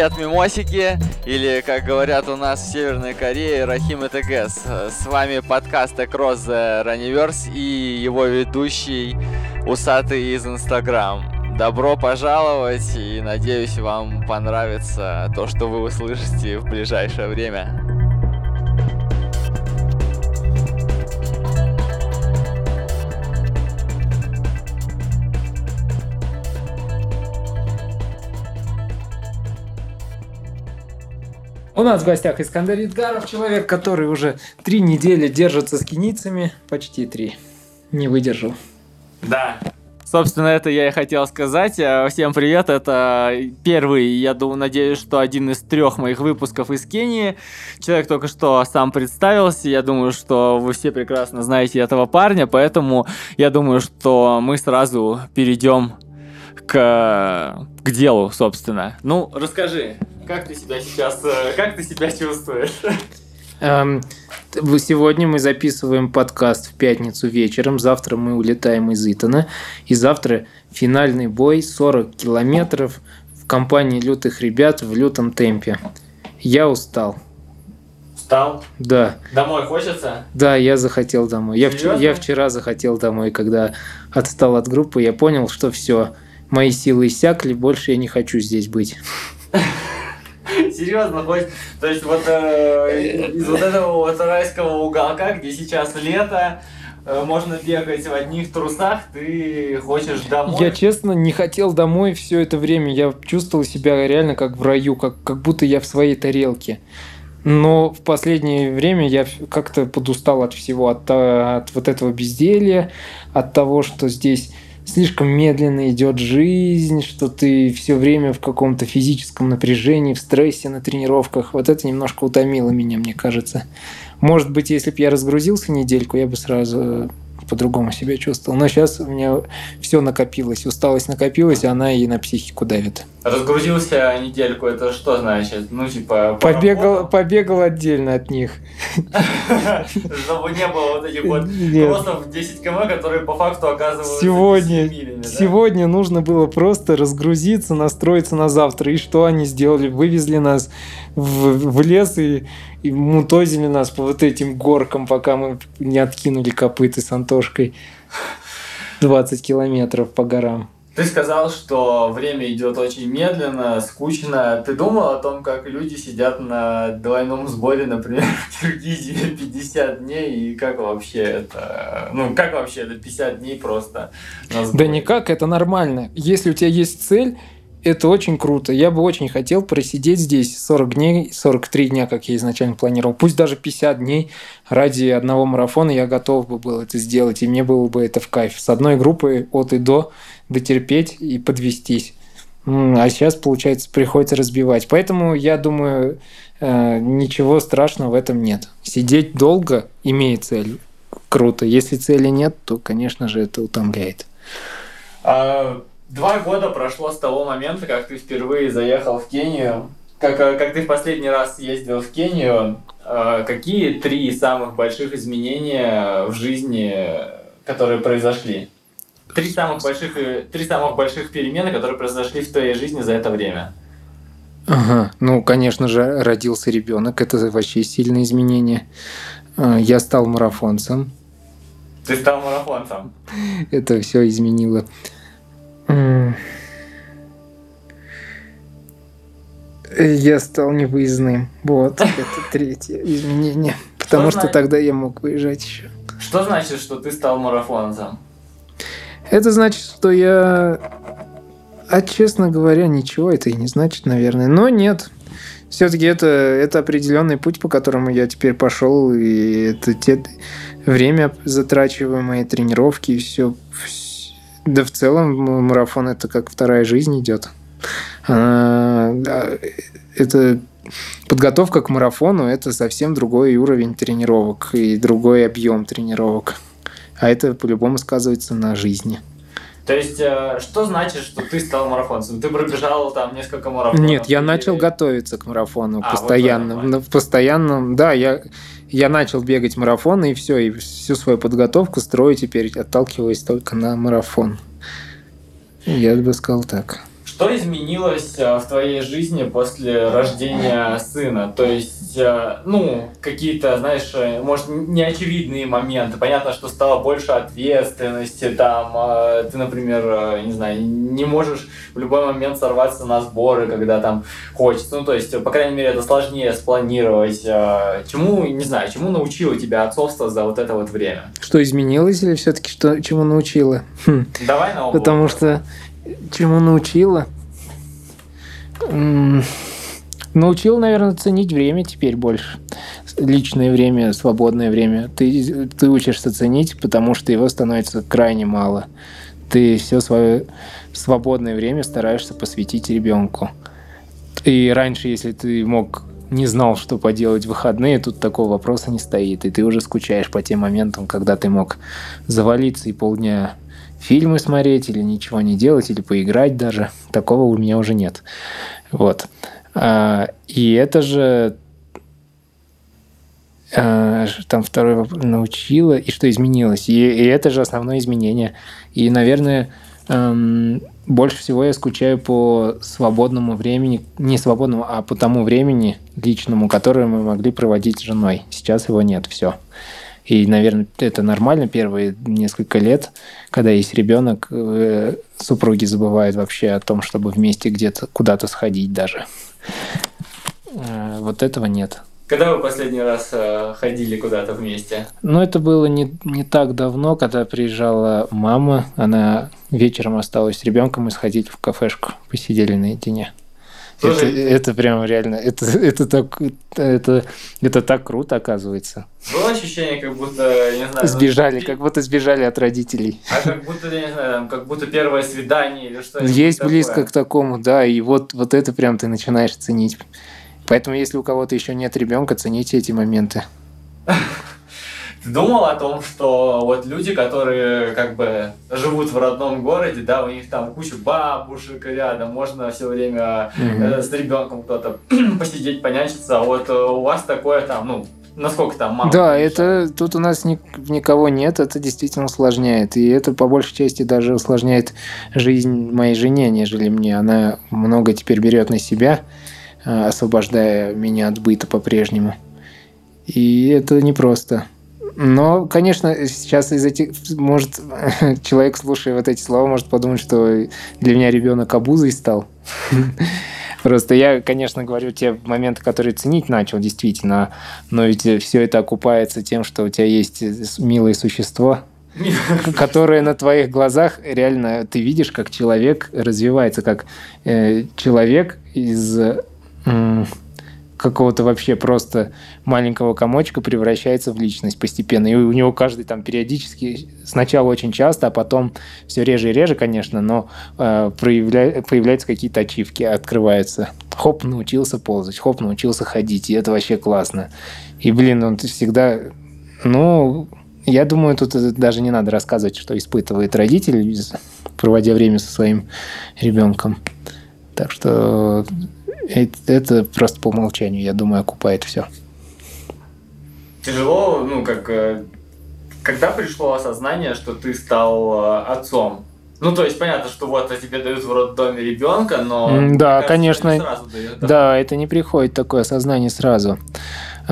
Привет, мимосики, или, как говорят у нас в Северной Корее, Рахим ТГС. С вами подкаст Across the Runniverse и его ведущий Усатый из Инстаграм. Добро пожаловать и надеюсь вам понравится то, что вы услышите в ближайшее время. У нас в гостях Искандер Идгаров, человек, который уже три недели держится с киницами, почти три. Не выдержал. Да, Собственно, это я и хотел сказать. Э, всем привет, это первый, я думаю, надеюсь, что один из трех моих выпусков из Кении. Человек только что сам представился, я думаю, что вы все прекрасно знаете этого парня, поэтому я думаю, что мы сразу перейдем к, к делу, собственно. Ну, расскажи, как ты себя сейчас, э, как ты себя чувствуешь? Эм, сегодня мы записываем подкаст в пятницу вечером. Завтра мы улетаем из Итана. И завтра финальный бой 40 километров в компании лютых ребят в лютом темпе. Я устал. Устал? Да. Домой хочется? Да, я захотел домой. Я, вчера, я вчера захотел домой, когда отстал от группы. Я понял, что все, мои силы иссякли, больше я не хочу здесь быть. Серьезно, хоть, то есть вот э, из вот этого вот райского уголка, где сейчас лето, э, можно бегать в одних трусах, ты хочешь домой? Я честно не хотел домой все это время. Я чувствовал себя реально как в раю, как, как будто я в своей тарелке. Но в последнее время я как-то подустал от всего, от, от вот этого безделья, от того, что здесь слишком медленно идет жизнь, что ты все время в каком-то физическом напряжении, в стрессе на тренировках. Вот это немножко утомило меня, мне кажется. Может быть, если бы я разгрузился недельку, я бы сразу по-другому себя чувствовал. Но сейчас у меня все накопилось, усталость накопилась, и она и на психику давит. Разгрузился недельку, это что значит? Ну, типа... Побегал, побегал отдельно от них. Чтобы не было вот этих вот кроссов 10 км, которые по факту оказываются Сегодня, сегодня нужно было просто разгрузиться, настроиться на завтра. И что они сделали? Вывезли нас в, в лес и, и мутозили нас по вот этим горкам, пока мы не откинули копыты с Антошкой 20 километров по горам. Ты сказал, что время идет очень медленно, скучно. Ты думал о том, как люди сидят на двойном сборе, например, в Киргизии 50 дней, и как вообще это... Ну, как вообще это 50 дней просто? Да никак, это нормально. Если у тебя есть цель, это очень круто. Я бы очень хотел просидеть здесь 40 дней, 43 дня, как я изначально планировал. Пусть даже 50 дней ради одного марафона я готов бы был это сделать, и мне было бы это в кайф. С одной группой от и до дотерпеть и подвестись. А сейчас, получается, приходится разбивать. Поэтому я думаю, э, ничего страшного в этом нет. Сидеть долго, имея цель, круто. Если цели нет, то, конечно же, это утомляет. А Два года прошло с того момента, как ты впервые заехал в Кению. Как, э, как ты в последний раз ездил в Кению, э, какие три самых больших изменения в жизни, которые произошли? Три самых больших, э, три самых больших перемены, которые произошли в твоей жизни за это время. Ага, ну, конечно же, родился ребенок, это вообще сильное изменение. Я стал марафонцем. Ты стал марафонцем. Это все изменило. Я стал невыездным. Вот, это третье изменение. Потому что, что тогда я мог выезжать еще. Что значит, что ты стал марафонцем? Это значит, что я... А честно говоря, ничего это и не значит, наверное. Но нет. Все-таки это, это определенный путь, по которому я теперь пошел. И это те время затрачиваемые тренировки и все, все да в целом марафон это как вторая жизнь идет. Это подготовка к марафону это совсем другой уровень тренировок и другой объем тренировок. А это по-любому сказывается на жизни. То есть, э, что значит, что ты стал марафонцем? Ты пробежал там несколько марафонов? Нет, я или... начал готовиться к марафону а, постоянно. Вот постоянно, да, я я начал бегать марафоны и все, и всю свою подготовку строю теперь, отталкиваясь только на марафон. Я бы сказал так. Что изменилось э, в твоей жизни после рождения сына? То есть, э, ну, какие-то, знаешь, э, может, неочевидные моменты. Понятно, что стало больше ответственности, там, ты, например, не знаю, не можешь в любой момент сорваться на сборы, когда там хочется. Ну, то есть, по крайней мере, это сложнее спланировать. Чему, не знаю, чему научило тебя отцовство за вот это вот время? Что изменилось или все-таки что, чему научило? Хм. Давай на Потому что чему научила? Научил, наверное, ценить время теперь больше. Личное время, свободное время. Ты, ты учишься ценить, потому что его становится крайне мало. Ты все свое свободное время стараешься посвятить ребенку. И раньше, если ты мог не знал, что поделать в выходные, тут такого вопроса не стоит. И ты уже скучаешь по тем моментам, когда ты мог завалиться и полдня фильмы смотреть, или ничего не делать, или поиграть даже. Такого у меня уже нет. Вот. А, и это же а, там второй вопрос научила, и что изменилось. И, и это же основное изменение. И, наверное, эм, больше всего я скучаю по свободному времени, не свободному, а по тому времени личному, которое мы могли проводить с женой. Сейчас его нет, все. И, наверное, это нормально первые несколько лет, когда есть ребенок, э, супруги забывают вообще о том, чтобы вместе где-то куда-то сходить даже. Э, вот этого нет. Когда вы последний раз э, ходили куда-то вместе? Ну, это было не, не так давно, когда приезжала мама. Она вечером осталась с ребенком и сходили в кафешку, посидели наедине. Это, это прям реально, это, это, так, это, это так круто, оказывается. Было ощущение, как будто, не знаю... Сбежали, ну, как будто сбежали от родителей. А как будто, я не знаю, как будто первое свидание или что-то Есть такое. близко к такому, да, и вот, вот это прям ты начинаешь ценить. Поэтому, если у кого-то еще нет ребенка, цените эти моменты. Ты думал о том, что вот люди, которые как бы живут в родном городе, да, у них там куча бабушек рядом, можно все время mm-hmm. с ребенком кто-то посидеть, понянчиться, а вот э, у вас такое там, ну, насколько там мало? Да, это тут у нас ни, никого нет, это действительно усложняет. И это по большей части даже усложняет жизнь моей жене, нежели мне. Она много теперь берет на себя, э, освобождая меня от быта по-прежнему. И это непросто. Но, конечно, сейчас из этих, может, человек, слушая вот эти слова, может подумать, что для меня ребенок обузой стал. Просто я, конечно, говорю те моменты, которые ценить начал, действительно, но ведь все это окупается тем, что у тебя есть милое существо, которое на твоих глазах реально ты видишь, как человек развивается, как э, человек из э, какого-то вообще просто маленького комочка превращается в личность постепенно. И у него каждый там периодически, сначала очень часто, а потом все реже и реже, конечно, но э, проявля... появляются какие-то ачивки, открываются. Хоп, научился ползать, хоп, научился ходить, и это вообще классно. И, блин, он всегда... Ну, я думаю, тут даже не надо рассказывать, что испытывает родитель, проводя время со своим ребенком. Так что это просто по умолчанию, я думаю, окупает все. Тяжело, ну, как... Э, когда пришло осознание, что ты стал э, отцом? Ну, то есть понятно, что вот тебе дают в роддоме ребенка, но... Да, кажется, конечно. Да? да, это не приходит такое осознание сразу.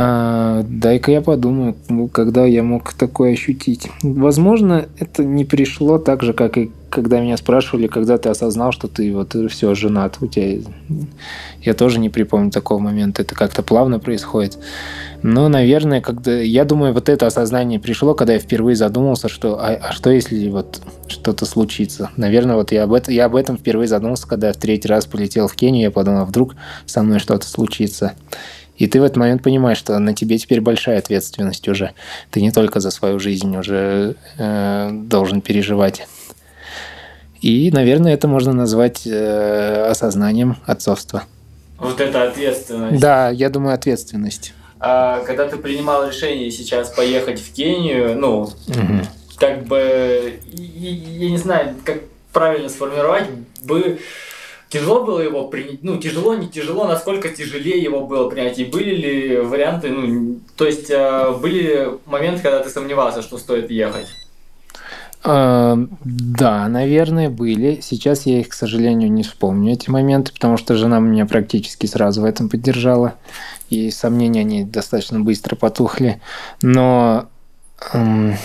А, дай-ка я подумаю, когда я мог такое ощутить. Возможно, это не пришло так же, как и когда меня спрашивали, когда ты осознал, что ты вот все женат. У тебя... Я тоже не припомню такого момента. Это как-то плавно происходит. Но, наверное, когда... Я думаю, вот это осознание пришло, когда я впервые задумался, что а, а что если вот что-то случится? Наверное, вот я об, этом, я об этом впервые задумался, когда в третий раз полетел в Кению, я подумал, а вдруг со мной что-то случится. И ты в этот момент понимаешь, что на тебе теперь большая ответственность уже. Ты не только за свою жизнь уже э, должен переживать. И, наверное, это можно назвать э, осознанием отцовства. Вот это ответственность. Да, я думаю, ответственность. А когда ты принимал решение сейчас поехать в Кению, ну, угу. как бы, я не знаю, как правильно сформировать, бы Тяжело было его принять, ну, тяжело, не тяжело, насколько тяжелее его было принять, и были ли варианты, ну, то есть, э, были моменты, когда ты сомневался, что стоит ехать? А, да, наверное, были. Сейчас я их, к сожалению, не вспомню, эти моменты, потому что жена меня практически сразу в этом поддержала, и сомнения они достаточно быстро потухли. Но эм,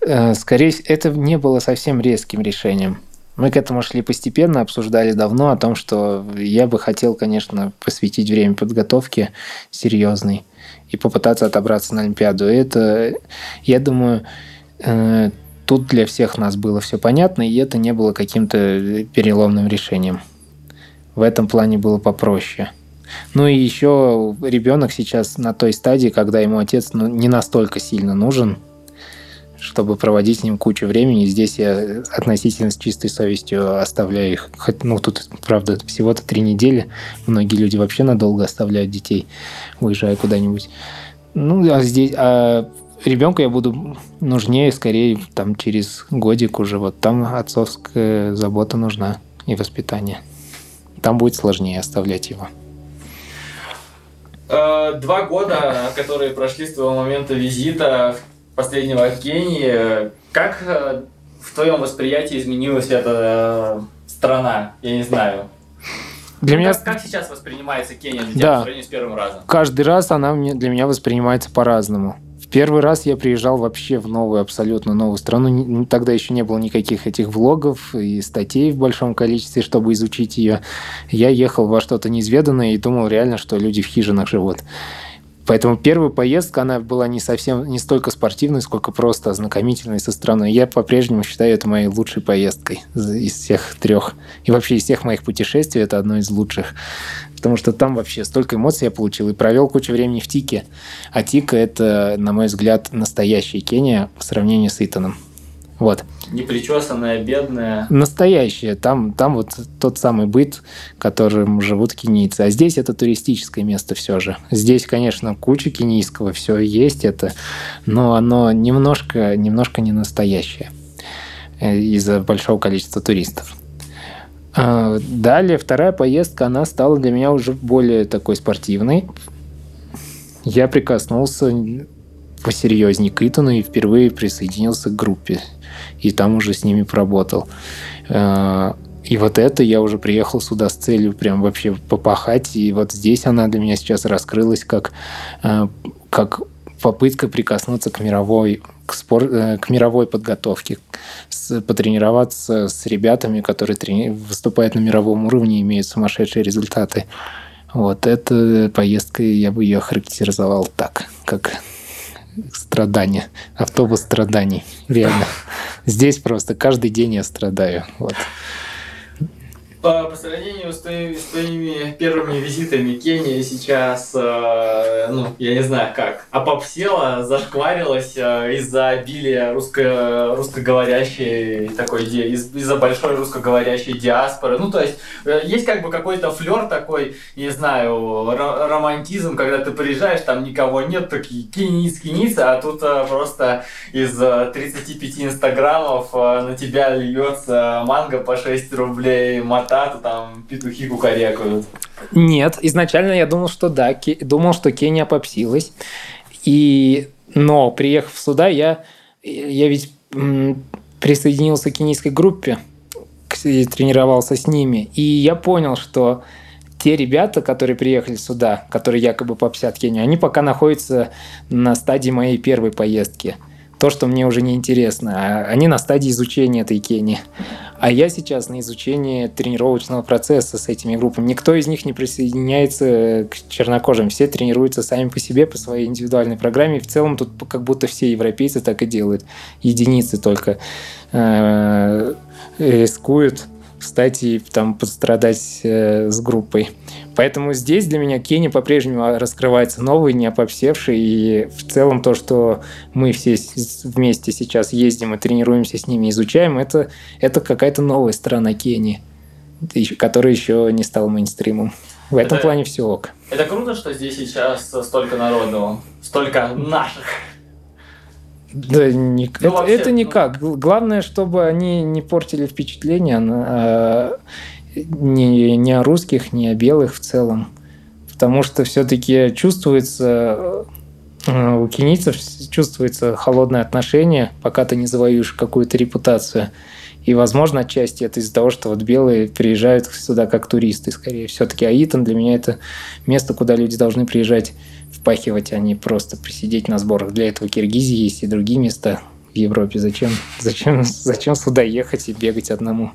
э, скорее это не было совсем резким решением. Мы к этому шли постепенно, обсуждали давно о том, что я бы хотел, конечно, посвятить время подготовке серьезной и попытаться отобраться на Олимпиаду. И это, я думаю, э, тут для всех нас было все понятно, и это не было каким-то переломным решением. В этом плане было попроще. Ну и еще ребенок сейчас на той стадии, когда ему отец ну, не настолько сильно нужен, чтобы проводить с ним кучу времени. Здесь я относительно с чистой совестью оставляю их. Хоть, ну, тут, правда, всего-то три недели. Многие люди вообще надолго оставляют детей, уезжая куда-нибудь. Ну, а здесь... А ребенку я буду нужнее, скорее, там, через годик уже. Вот там отцовская забота нужна и воспитание. Там будет сложнее оставлять его. Э, два года, которые прошли с твоего момента визита последнего Кении, как э, в твоем восприятии изменилась эта э, страна? Я не знаю. Для ну, меня... Как, как сейчас воспринимается Кения для тебя да. по сравнению с первым разом? Каждый раз она для меня воспринимается по-разному. В первый раз я приезжал вообще в новую, абсолютно новую страну. Тогда еще не было никаких этих влогов и статей в большом количестве, чтобы изучить ее. Я ехал во что-то неизведанное и думал реально, что люди в хижинах живут. Поэтому первая поездка, она была не совсем, не столько спортивной, сколько просто ознакомительной со страной. Я по-прежнему считаю это моей лучшей поездкой из всех трех. И вообще из всех моих путешествий это одно из лучших. Потому что там вообще столько эмоций я получил и провел кучу времени в Тике. А Тика — это, на мой взгляд, настоящая Кения в сравнении с Итаном. Вот. Непричесанная, бедная. Настоящая. Там, там вот тот самый быт, которым живут кенийцы. А здесь это туристическое место все же. Здесь, конечно, куча кенийского, все есть это, но оно немножко, немножко не настоящее э, из-за большого количества туристов. А, далее, вторая поездка, она стала для меня уже более такой спортивной. Я прикоснулся посерьезнее к Итану и впервые присоединился к группе и там уже с ними поработал. Э, и вот это я уже приехал сюда с целью прям вообще попахать. И вот здесь она для меня сейчас раскрылась как, э, как попытка прикоснуться к мировой, к, спор, э, к мировой подготовке, с, потренироваться с ребятами, которые трени, выступают на мировом уровне и имеют сумасшедшие результаты. Вот эта поездка, я бы ее характеризовал так, как страдания, автобус страданий, реально. Здесь просто каждый день я страдаю. Вот. По, по сравнению с, твоими, с твоими первыми визитами Кения сейчас, э, ну, я не знаю как, опопсела, зашкварилась э, из-за обилия русско, русскоговорящей такой, из- из-за большой русскоговорящей диаспоры. Ну, то есть, э, есть как бы какой-то флер такой, не знаю, романтизм, когда ты приезжаешь, там никого нет, такие киниц, киниц, а тут э, просто из 35 э, инстаграмов э, на тебя льется манго по 6 рублей, мота то там петухи кукарекают. Нет, изначально я думал, что да, думал, что Кения попсилась. И... Но, приехав сюда, я, я ведь присоединился к кенийской группе и тренировался с ними. И я понял, что те ребята, которые приехали сюда, которые якобы попсят Кению, они пока находятся на стадии моей первой поездки – то, что мне уже не интересно. А они на стадии изучения этой Кении. А я сейчас на изучении тренировочного процесса с этими группами. Никто из них не присоединяется к чернокожим. Все тренируются сами по себе, по своей индивидуальной программе. В целом тут как будто все европейцы так и делают. Единицы только э, рискуют встать и там пострадать э, с группой. Поэтому здесь для меня Кенни по-прежнему раскрывается новый, не опопсевший. И в целом то, что мы все вместе сейчас ездим и тренируемся с ними, изучаем, это, это какая-то новая сторона Кении, которая еще не стала мейнстримом. В этом это, плане все ок. Это круто, что здесь сейчас столько народу, столько наших. Да, не, ну, это, вообще, это никак. Ну... Главное, чтобы они не портили впечатление а, ни, ни о русских, ни о белых в целом. Потому что все-таки чувствуется э, у кенийцев чувствуется холодное отношение, пока ты не завоюешь какую-то репутацию. И, возможно, отчасти это из-за того, что вот белые приезжают сюда как туристы, скорее. Все-таки Аитон для меня это место, куда люди должны приезжать впахивать, а не просто присидеть на сборах. Для этого Киргизии есть и другие места в Европе. Зачем, зачем, зачем сюда ехать и бегать одному?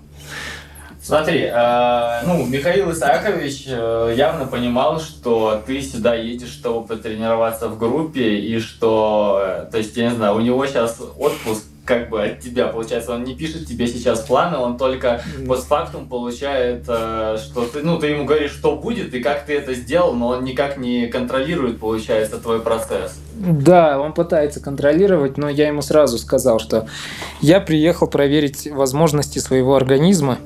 Смотри, э, ну, Михаил Исаакович э, явно понимал, что ты сюда едешь, чтобы потренироваться в группе, и что, то есть, я не знаю, у него сейчас отпуск как бы от тебя, получается, он не пишет тебе сейчас планы, он только постфактум получает, э, что ты, ну, ты ему говоришь, что будет и как ты это сделал, но он никак не контролирует, получается, твой процесс. Да, он пытается контролировать, но я ему сразу сказал, что я приехал проверить возможности своего организма,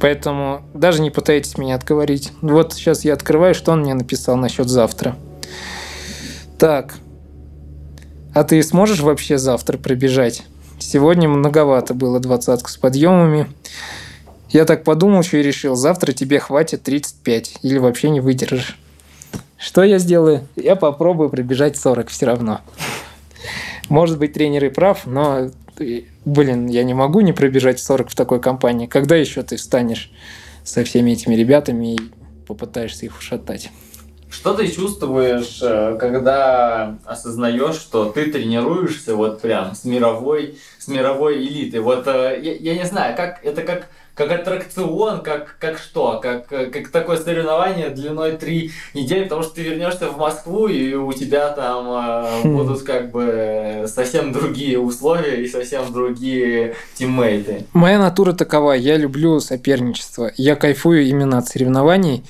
поэтому даже не пытайтесь меня отговорить. Вот сейчас я открываю, что он мне написал насчет завтра. Так, а ты сможешь вообще завтра пробежать? Сегодня многовато было двадцатку с подъемами. Я так подумал, что и решил, завтра тебе хватит 35 или вообще не выдержишь. Что я сделаю? Я попробую пробежать 40 все равно. Может быть, тренер и прав, но, блин, я не могу не пробежать 40 в такой компании. Когда еще ты встанешь со всеми этими ребятами и попытаешься их ушатать? Что ты чувствуешь, э, когда осознаешь, что ты тренируешься вот прям с мировой, с мировой элитой? Вот э, я, я не знаю, как это как как аттракцион, как, как что, как, э, как такое соревнование длиной три недели, потому что ты вернешься в Москву, и у тебя там э, будут как бы совсем другие условия и совсем другие тиммейты. Моя натура такова, я люблю соперничество, я кайфую именно от соревнований,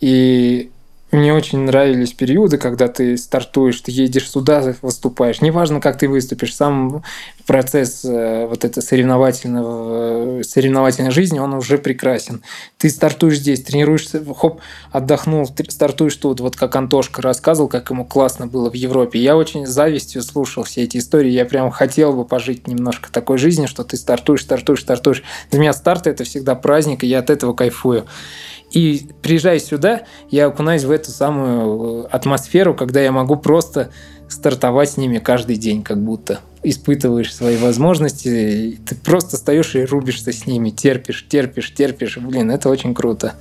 и мне очень нравились периоды, когда ты стартуешь, ты едешь сюда, выступаешь. Неважно, как ты выступишь, сам процесс э, вот этой соревновательного, соревновательной жизни, он уже прекрасен. Ты стартуешь здесь, тренируешься, хоп, отдохнул, стартуешь тут. Вот как Антошка рассказывал, как ему классно было в Европе. Я очень с завистью слушал все эти истории. Я прям хотел бы пожить немножко такой жизни, что ты стартуешь, стартуешь, стартуешь. Для меня старт – это всегда праздник, и я от этого кайфую. И приезжая сюда, я окунаюсь в эту самую э, атмосферу, когда я могу просто стартовать с ними каждый день, как будто испытываешь свои возможности, ты просто стоишь и рубишься с ними, терпишь, терпишь, терпишь. Блин, это очень круто.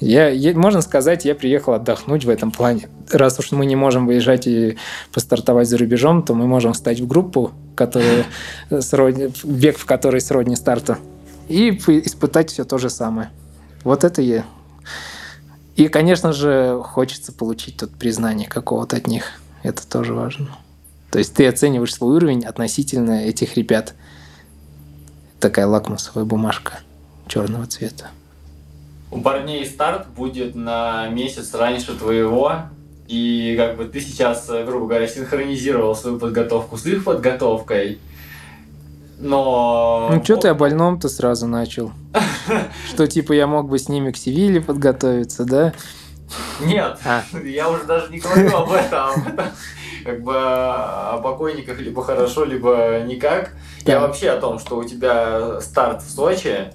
Я, я, можно сказать, я приехал отдохнуть в этом плане. Раз уж мы не можем выезжать и постартовать за рубежом, то мы можем встать в группу, которая сродни, бег в которой сродни старту, и испытать все то же самое. Вот это я и, конечно же, хочется получить тут признание какого-то от них. Это тоже важно. То есть ты оцениваешь свой уровень относительно этих ребят. Такая лакмусовая бумажка черного цвета. У парней старт будет на месяц раньше твоего, и как бы ты сейчас, грубо говоря, синхронизировал свою подготовку с их подготовкой. Но... Ну, что ты о больном-то сразу начал? Что, типа, я мог бы с ними к Севиле подготовиться, да? Нет, а. я уже даже не говорю об этом. Как бы о покойниках либо хорошо, либо никак. Я вообще о том, что у тебя старт в Сочи,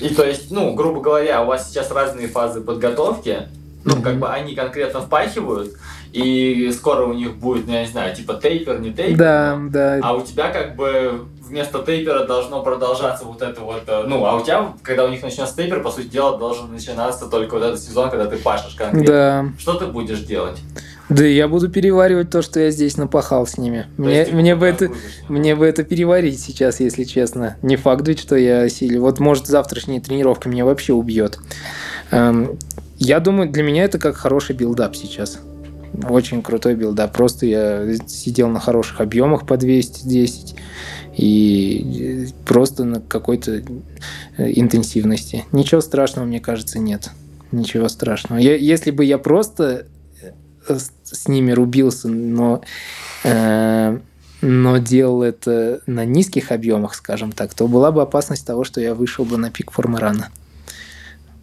и то есть, ну, грубо говоря, у вас сейчас разные фазы подготовки, ну, как бы они конкретно впахивают, и скоро у них будет, ну, я не знаю, типа тейпер, не тейпер. Да, да. А у тебя как бы вместо taper а должно продолжаться вот это вот, э, ну, а у тебя, когда у них начнется taper, по сути дела, должен начинаться только вот этот сезон, когда ты пашешь конкретно. Да. Что ты будешь делать? Да я буду переваривать то, что я здесь напахал с ними. То мне, мне, бы это, мне бы это переварить сейчас, если честно. Не факт ведь, что я осилю. Вот может завтрашняя тренировка меня вообще убьет. Эм, я думаю, для меня это как хороший build-up сейчас. Очень крутой build-up. Просто я сидел на хороших объемах по 210 и просто на какой-то э, интенсивности. Ничего страшного, мне кажется, нет. Ничего страшного. Я, если бы я просто э, с ними рубился, но, э, но делал это на низких объемах, скажем так, то была бы опасность того, что я вышел бы на пик формы рано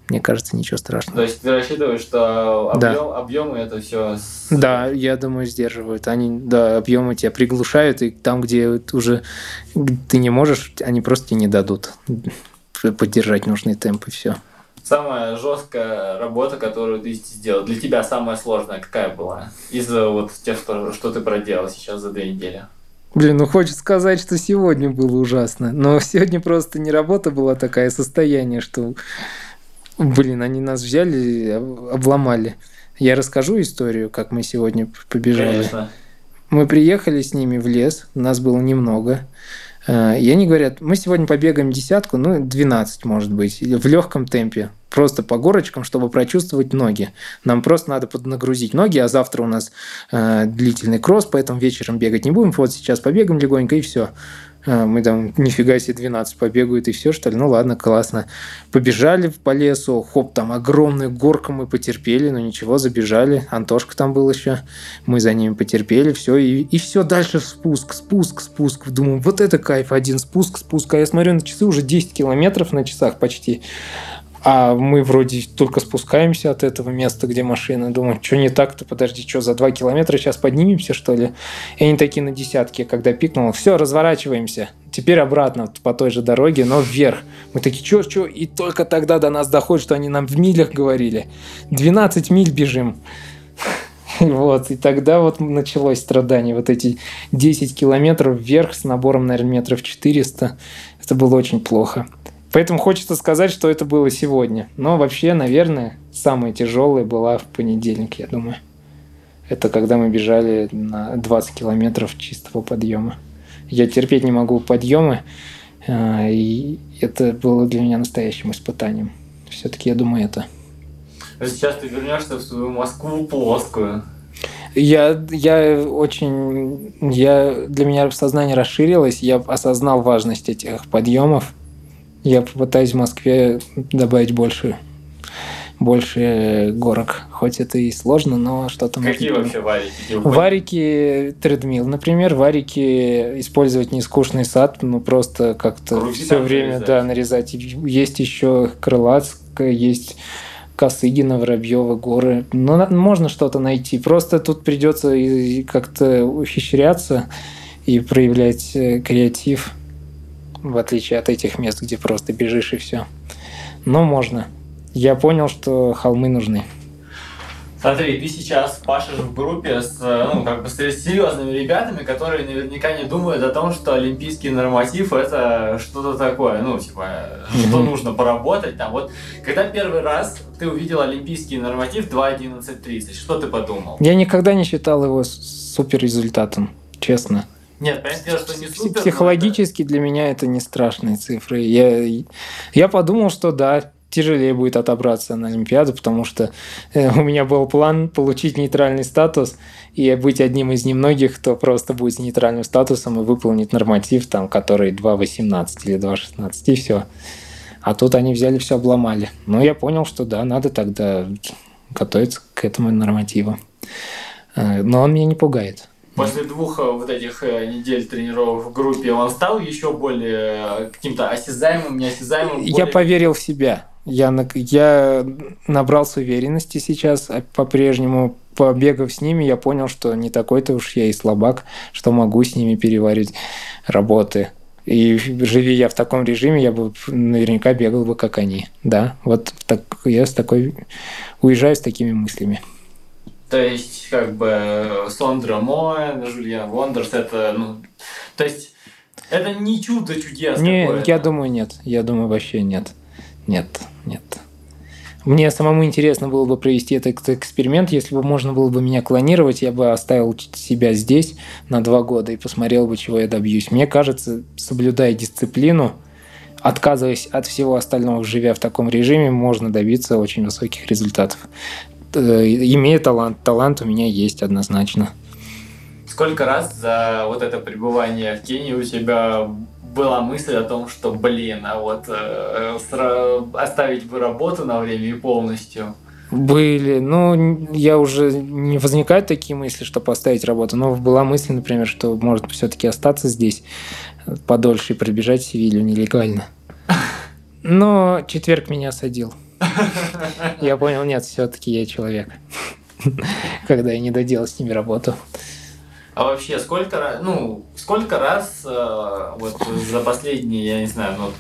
мне кажется, ничего страшного. То есть ты рассчитываешь, что объем, да. объемы это все... Да, я думаю, сдерживают. Они, да, объемы тебя приглушают, и там, где уже ты не можешь, они просто тебе не дадут поддержать нужный темп, и все. Самая жесткая работа, которую ты сделал, для тебя самая сложная какая была? Из вот тех, что, что ты проделал сейчас за две недели? Блин, ну хочется сказать, что сегодня было ужасно. Но сегодня просто не работа была такая, состояние, что, блин, они нас взяли, обломали. Я расскажу историю, как мы сегодня побежали. Конечно. Мы приехали с ними в лес, нас было немного. Э, и они говорят, мы сегодня побегаем десятку, ну, 12, может быть, в легком темпе, просто по горочкам, чтобы прочувствовать ноги. Нам просто надо поднагрузить ноги, а завтра у нас э, длительный кросс, поэтому вечером бегать не будем. Вот сейчас побегаем легонько и все. А, мы там, нифига себе, 12 побегают и все, что ли. Ну ладно, классно. Побежали по лесу, хоп, там огромная горка мы потерпели, но ничего, забежали. Антошка там был еще. Мы за ними потерпели, все, и, и все дальше спуск, спуск, спуск. Думаю, вот это кайф, один спуск, спуск. А я смотрю на часы, уже 10 километров на часах почти. А мы вроде только спускаемся от этого места, где машина. Думаю, что не так-то, подожди, что, за два километра сейчас поднимемся, что ли? И они такие на десятке, когда пикнул, все, разворачиваемся. Теперь обратно по той же дороге, но вверх. Мы такие, что, что? И только тогда до нас доходит, что они нам в милях говорили. 12 миль бежим. Вот, и тогда вот началось страдание. Вот эти 10 километров вверх с набором, наверное, метров 400. Это было очень плохо. Поэтому хочется сказать, что это было сегодня. Но вообще, наверное, самая тяжелая была в понедельник, я думаю. Это когда мы бежали на 20 километров чистого подъема. Я терпеть не могу подъемы, а, и это было для меня настоящим испытанием. Все-таки я думаю, это. А сейчас ты вернешься в свою Москву плоскую. Я, я очень, я, для меня сознание расширилось, я осознал важность этих подъемов, я попытаюсь в Москве добавить больше, больше горок. Хоть это и сложно, но что-то Какие можно... вообще варики? Варики тредмил, например, варики использовать не скучный сад, но просто как-то все время нарезать. да, нарезать. Есть еще Крылатская, есть Косыгина, Воробьева, горы. Но можно что-то найти. Просто тут придется как-то ухищряться и проявлять э, креатив в отличие от этих мест, где просто бежишь и все. Но можно. Я понял, что холмы нужны. Смотри, ты сейчас пашешь в группе с, ну, как бы с серьезными ребятами, которые наверняка не думают о том, что олимпийский норматив это что-то такое, ну, типа, mm-hmm. что нужно поработать там. Вот, когда первый раз ты увидел олимпийский норматив 2.11.30, что ты подумал? Я никогда не считал его супер результатом, честно. Нет, понятно, что не супер. Психологически для меня это не страшные цифры. Я, я подумал, что да, тяжелее будет отобраться на Олимпиаду, потому что э, у меня был план получить нейтральный статус и быть одним из немногих, кто просто будет с нейтральным статусом и выполнит норматив, там, который 2.18 или 2.16, и все. А тут они взяли все обломали. Но я понял, что да, надо тогда готовиться к этому нормативу. Э, но он меня не пугает. После двух э, вот этих э, недель тренировок в группе он стал еще более э, каким-то осязаемым, неосязаемым? Более... Я поверил в себя. Я, я набрался уверенности сейчас а по-прежнему. Побегав с ними, я понял, что не такой-то уж я и слабак, что могу с ними переварить работы. И живи я в таком режиме, я бы наверняка бегал бы, как они. Да, вот так, я с такой уезжаю с такими мыслями. То есть, как бы, Сондра Моэн, Жульен Вондерс, это, ну, то есть, это не чудо чудес Не, я думаю, нет. Я думаю, вообще нет. Нет, нет. Мне самому интересно было бы провести этот эксперимент. Если бы можно было бы меня клонировать, я бы оставил себя здесь на два года и посмотрел бы, чего я добьюсь. Мне кажется, соблюдая дисциплину, отказываясь от всего остального, живя в таком режиме, можно добиться очень высоких результатов. Э, имею талант. Талант у меня есть однозначно. Сколько раз за вот это пребывание в Кении у тебя была мысль о том, что, блин, а вот э, оставить бы работу на время и полностью? Были. Ну, я уже не возникают такие мысли, что поставить работу, но была мысль, например, что может все-таки остаться здесь подольше и пробежать Севилью нелегально. Но четверг меня садил. Я понял, нет, все-таки я человек. Когда я не доделал с ними работу. А вообще, сколько раз, ну, сколько раз э, вот за последние, я не знаю, ну,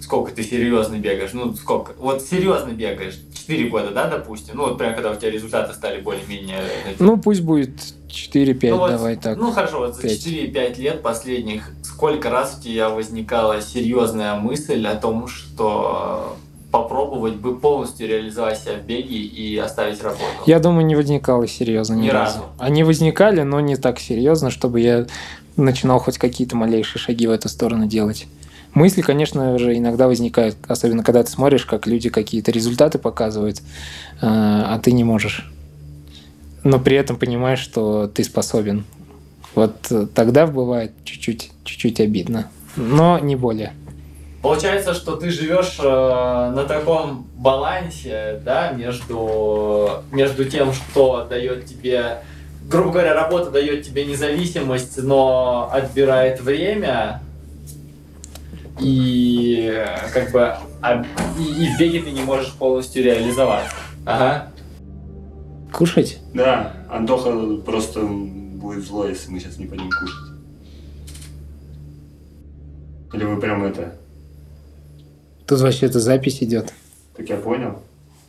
сколько ты серьезно бегаешь, ну сколько, вот серьезно бегаешь, 4 года, да, допустим, ну вот прям когда у тебя результаты стали более-менее... Ну пусть будет 4-5, ну, вот, давай так. Ну хорошо, вот за 5. 4-5 лет последних сколько раз у тебя возникала серьезная мысль о том, что попробовать бы полностью реализовать себя в беге и оставить работу? Я думаю, не возникало серьезно ни, Ни разу. разу. Они возникали, но не так серьезно, чтобы я начинал хоть какие-то малейшие шаги в эту сторону делать. Мысли, конечно же, иногда возникают, особенно когда ты смотришь, как люди какие-то результаты показывают, э, а ты не можешь. Но при этом понимаешь, что ты способен. Вот э, тогда бывает чуть-чуть, чуть-чуть обидно, но не более. Получается, что ты живешь э, на таком балансе, да, между, между тем, что дает тебе, грубо говоря, работа дает тебе независимость, но отбирает время, и как бы а- и, и в беге ты не можешь полностью реализоваться. Ага. Кушать? Да, Антоха просто будет зло, если мы сейчас не пойдем кушать. Или вы прям это... Тут вообще-то запись идет. Так я понял.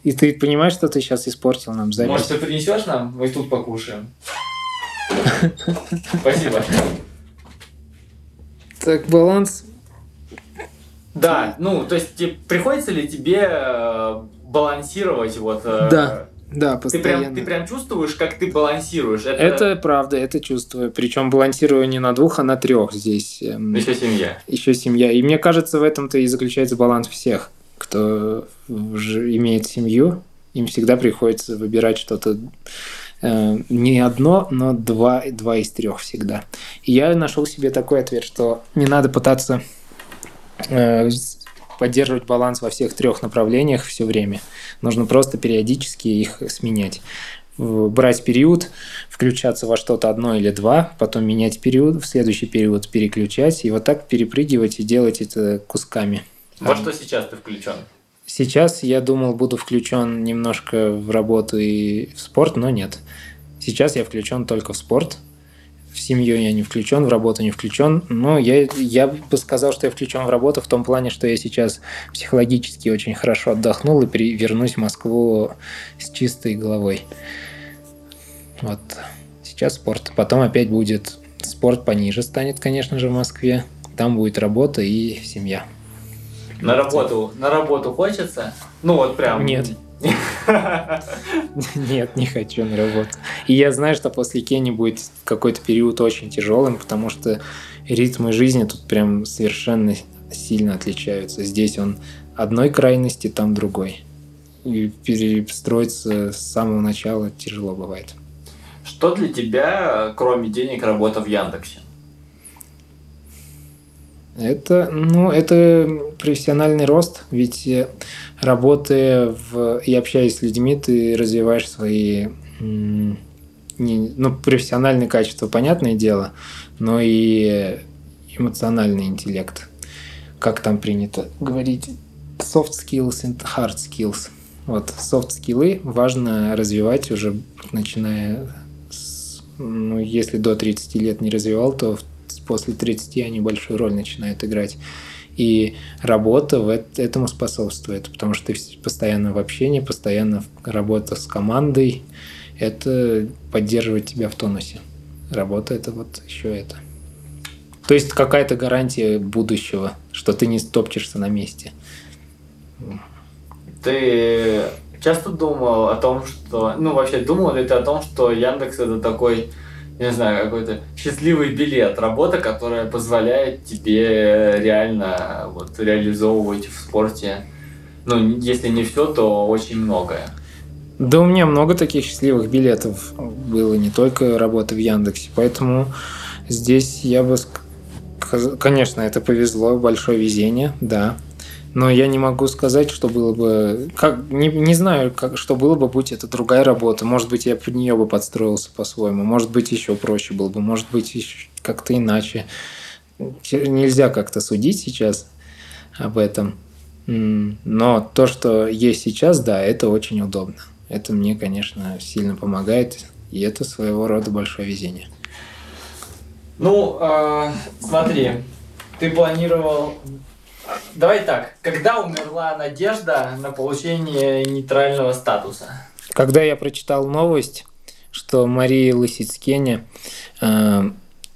И ты понимаешь, что ты сейчас испортил нам запись? Может, ты принесешь нам? Мы тут покушаем. Спасибо. Так, баланс. Да, ну, то есть приходится ли тебе э, балансировать вот... э, Да, Да, Ты постоянно. прям, ты прям чувствуешь, как ты балансируешь. Это, Это правда, это чувствую. Причем балансирую не на двух, а на трех здесь. эм, еще семья. Еще семья. И мне кажется, в этом-то и заключается баланс всех, кто уже имеет семью. Им всегда приходится выбирать что-то э, не одно, но два, два из трех всегда. И я нашел себе такой ответ, что не надо пытаться э, поддерживать баланс во всех трех направлениях все время. Нужно просто периодически их сменять. Брать период, включаться во что-то одно или два, потом менять период, в следующий период переключать, и вот так перепрыгивать и делать это кусками. Во А, что сейчас ты включен? Сейчас я думал, буду включен немножко в работу и в спорт, но нет. Сейчас я включен только в спорт. В семью я не включен, в работу не включен. Но я, я бы сказал, что я включен в работу в том плане, что я сейчас психологически очень хорошо отдохнул и при, вернусь в Москву с чистой головой. Вот. Сейчас спорт. Потом опять будет спорт пониже станет, конечно же, в Москве. Там будет работа и семья. На работу, на работу хочется? Ну вот прям. Нет. Нет, не хочу на работу. И я знаю, что после Кении будет какой-то период очень тяжелым, потому что ритмы жизни тут прям совершенно сильно отличаются. Здесь он одной крайности, там другой. И перестроиться с самого начала тяжело бывает. Что для тебя, кроме денег, работа в Яндексе? Это, ну, это профессиональный рост, ведь э, работая в, и общаясь с людьми, ты развиваешь свои не- ну, профессиональные качества, понятное дело, но и эмоциональный интеллект. Как там принято говорить? Soft skills and hard skills. Вот, soft скиллы важно развивать уже начиная с, ну, если до 30 лет не развивал, то после 30 они большую роль начинают играть. И работа этому способствует, потому что ты постоянно в общении, постоянно работа с командой, это поддерживает тебя в тонусе. Работа это вот еще это. То есть какая-то гарантия будущего, что ты не стопчешься на месте. Ты часто думал о том, что... Ну, вообще, думал ли ты о том, что Яндекс это такой, не знаю, какой-то счастливый билет, работа, которая позволяет тебе реально вот, реализовывать в спорте, ну, если не все, то очень многое. Да у меня много таких счастливых билетов было, не только работа в Яндексе, поэтому здесь я бы... Конечно, это повезло, большое везение, да. Но я не могу сказать, что было бы... Как, не, не знаю, как, что было бы, будь это другая работа. Может быть, я под нее бы подстроился по-своему. Может быть, еще проще было бы. Может быть, как-то иначе. Нельзя как-то судить сейчас об этом. Но то, что есть сейчас, да, это очень удобно. Это мне, конечно, сильно помогает. И это своего рода большое везение. Ну, э, смотри, ты планировал давай так. Когда умерла надежда на получение нейтрального статуса? Когда я прочитал новость, что Марии Лысицкене э,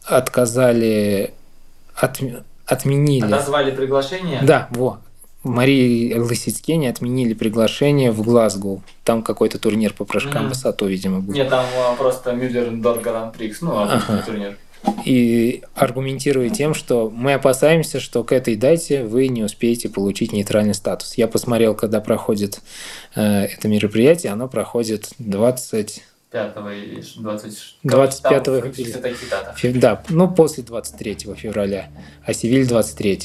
отказали, от, отменили... Отозвали приглашение? Да, во. Марии Лысицкене отменили приглашение в Глазго. Там какой-то турнир по прыжкам в высоту, видимо, был. Нет, там а, просто Мюллер Дор Гран Прикс, ну, обычный Ага. турнир. И аргументируя тем, что мы опасаемся, что к этой дате вы не успеете получить нейтральный статус. Я посмотрел, когда проходит э, это мероприятие, оно проходит 20... 5 и 20... 25 там или- каких-то таких датах. фе- Да, ну после 23 февраля, а Севиль 23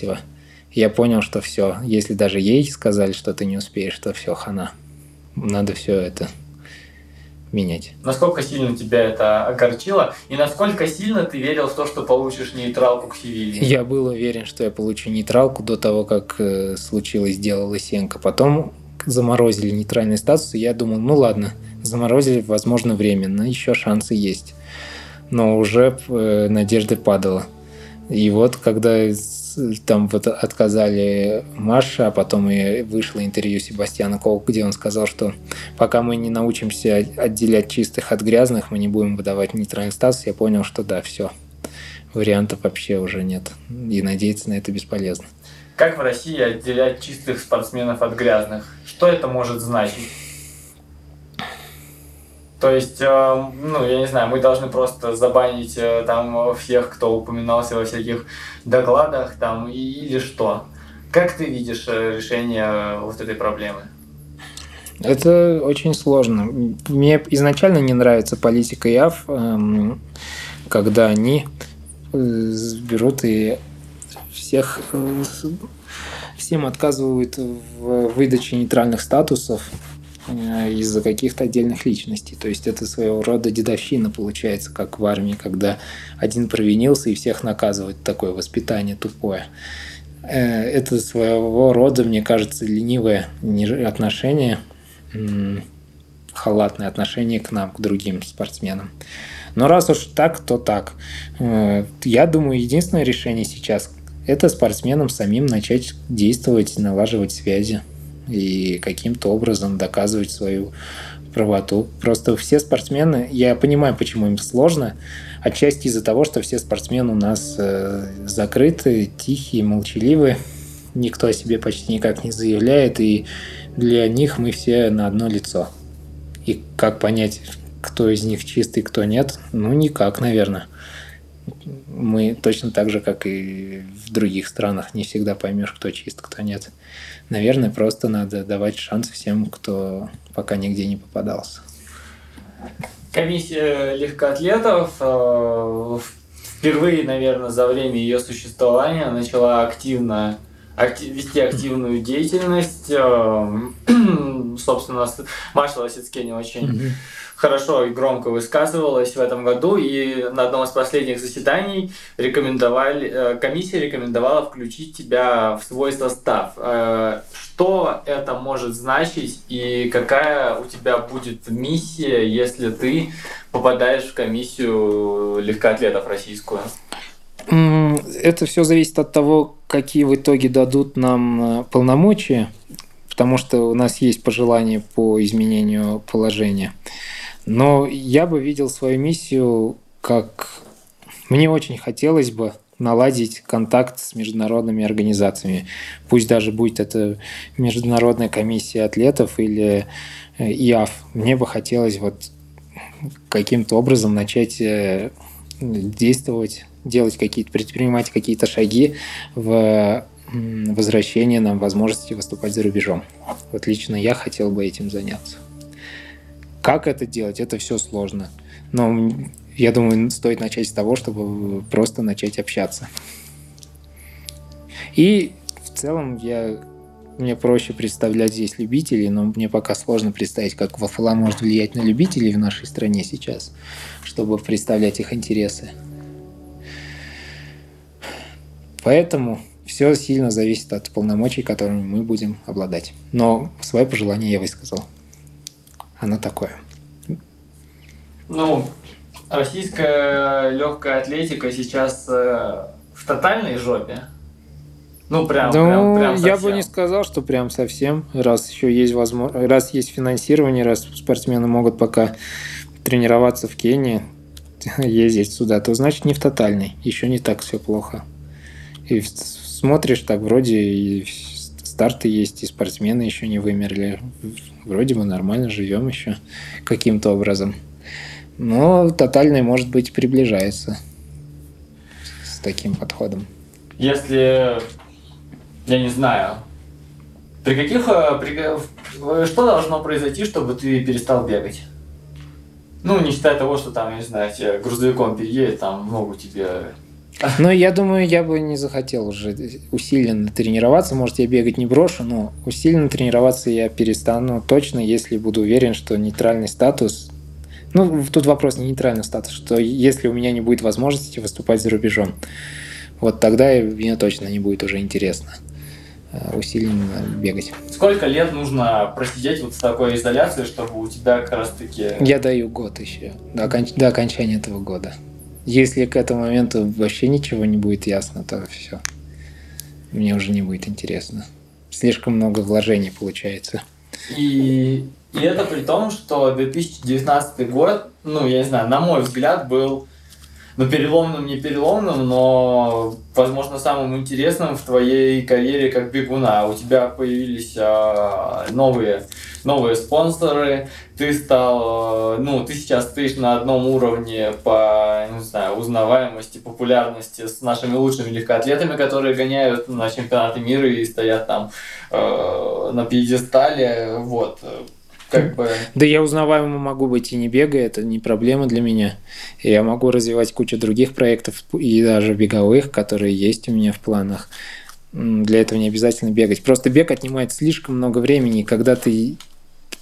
Я понял, что все, если даже ей сказали, что ты не успеешь, то все, хана. Надо все это менять. Насколько сильно тебя это огорчило? И насколько сильно ты верил в то, что получишь нейтралку к Севилье? Я был уверен, что я получу нейтралку до того, как э, случилось дело Лысенко. Потом заморозили нейтральный статус, и я думал, ну ладно, заморозили, возможно, временно, еще шансы есть. Но уже э, надежда падала. И вот когда там вот отказали Маша, а потом и вышло интервью Себастьяна Коу, где он сказал, что пока мы не научимся отделять чистых от грязных, мы не будем выдавать нейтральный статус, я понял, что да, все, вариантов вообще уже нет. И надеяться на это бесполезно. Как в России отделять чистых спортсменов от грязных? Что это может значить? То есть, э, ну, я не знаю, мы должны просто забанить э, там всех, кто упоминался во всяких докладах, там, или что? Как ты видишь э, решение вот этой проблемы? Это очень сложно. Мне изначально не нравится политика ЯФ, эм, когда они берут и всех всем отказывают в выдаче нейтральных статусов из-за каких-то отдельных личностей. То есть это своего рода дедовщина получается, как в армии, когда один провинился и всех наказывают. Такое воспитание тупое. Э, Это своего рода, мне кажется, ленивое отношение, халатное отношение к нам, к другим спортсменам. Но раз уж так, то так. Э, Я думаю, единственное решение сейчас – это спортсменам самим начать действовать, налаживать связи и каким-то образом доказывать свою правоту. Просто все спортсмены, я понимаю, почему им сложно, отчасти из-за того, что все спортсмены у нас э, закрыты, тихие, молчаливые, никто о себе почти никак не заявляет, и для них мы все на одно лицо. И как понять, кто из них чистый, кто нет? Ну, никак, наверное. Мы точно так же, как и в других странах, не всегда поймешь, кто чист, кто нет. Наверное, просто надо давать шанс всем, кто пока нигде не попадался. Комиссия легкоатлетов э, впервые, наверное, за время ее существования начала активно акти- вести активную деятельность. Э, Собственно, Маша Лосицкене очень хорошо и громко высказывалась в этом году, и на одном из последних заседаний рекомендовали, э, комиссия рекомендовала включить тебя в свой состав. Э, Что это может значить и какая у тебя будет миссия, если ты попадаешь в комиссию легкоатлетов российскую? Это все зависит от того, какие в итоге дадут нам э, полномочия, потому что у нас есть пожелания по изменению положения. Но я бы видел свою миссию как... Мне очень хотелось бы наладить контакт с международными организациями. Пусть даже будет это Международная комиссия атлетов или э, ИАФ. Мне бы хотелось вот каким-то образом начать э, действовать, делать какие-то, предпринимать какие-то шаги в возвращение нам возможности выступать за рубежом. Вот лично я хотел бы этим заняться. Как это делать? Это все сложно. Но я думаю, стоит начать с того, чтобы просто начать общаться. И в целом я мне проще представлять здесь любителей, но мне пока сложно представить, как ВФЛА может влиять на любителей в нашей стране сейчас, чтобы представлять их интересы. Поэтому все сильно зависит от полномочий, которыми мы будем обладать. Но свое пожелание я высказал. Оно такое. Ну, российская легкая атлетика сейчас э, в тотальной жопе. Ну, прям, ну, прям, прям я бы совсем. не сказал, что прям совсем. Раз еще есть возможность, раз есть финансирование, раз спортсмены могут пока тренироваться в Кении, ездить сюда, то значит не в тотальной. Еще не так все плохо. И смотришь, так вроде и старты есть, и спортсмены еще не вымерли. Вроде бы нормально живем еще каким-то образом. Но тотальной, может быть, приближается с таким подходом. Если, я не знаю, при каких, э, при что должно произойти, чтобы ты перестал бегать? Ну, не считая того, что там, я не знаю, тебе грузовиком переедет, там ногу тебе... Но я думаю, я бы не захотел уже усиленно тренироваться. Может, я бегать не брошу, но усиленно тренироваться я перестану точно, если буду уверен, что нейтральный статус... Ну, тут вопрос не нейтральный статус, что если у меня не будет возможности выступать за рубежом, вот тогда мне точно не будет уже интересно э, усиленно бегать. Сколько лет нужно просидеть вот с такой изоляцией, чтобы у тебя как раз-таки... Я даю год еще, до, оконч- до окончания этого года. Если к этому моменту вообще ничего не будет ясно, то все. Мне уже не будет интересно. Слишком много вложений получается. И, и это при том, что 2019 год, ну, я не знаю, на мой взгляд, был ну, переломным, не переломным, но, возможно, самым интересным в твоей карьере как бегуна. У тебя появились а, новые, новые спонсоры, ты стал, э, ну, ты сейчас стоишь на одном уровне по, не знаю, узнаваемости, популярности с нашими лучшими легкоатлетами, которые гоняют на чемпионаты мира и стоят там э, на пьедестале, вот. Как бы... Да я узнаваемым могу быть и не бегая, это не проблема для меня. Я могу развивать кучу других проектов и даже беговых, которые есть у меня в планах. Для этого не обязательно бегать. Просто бег отнимает слишком много времени, и когда ты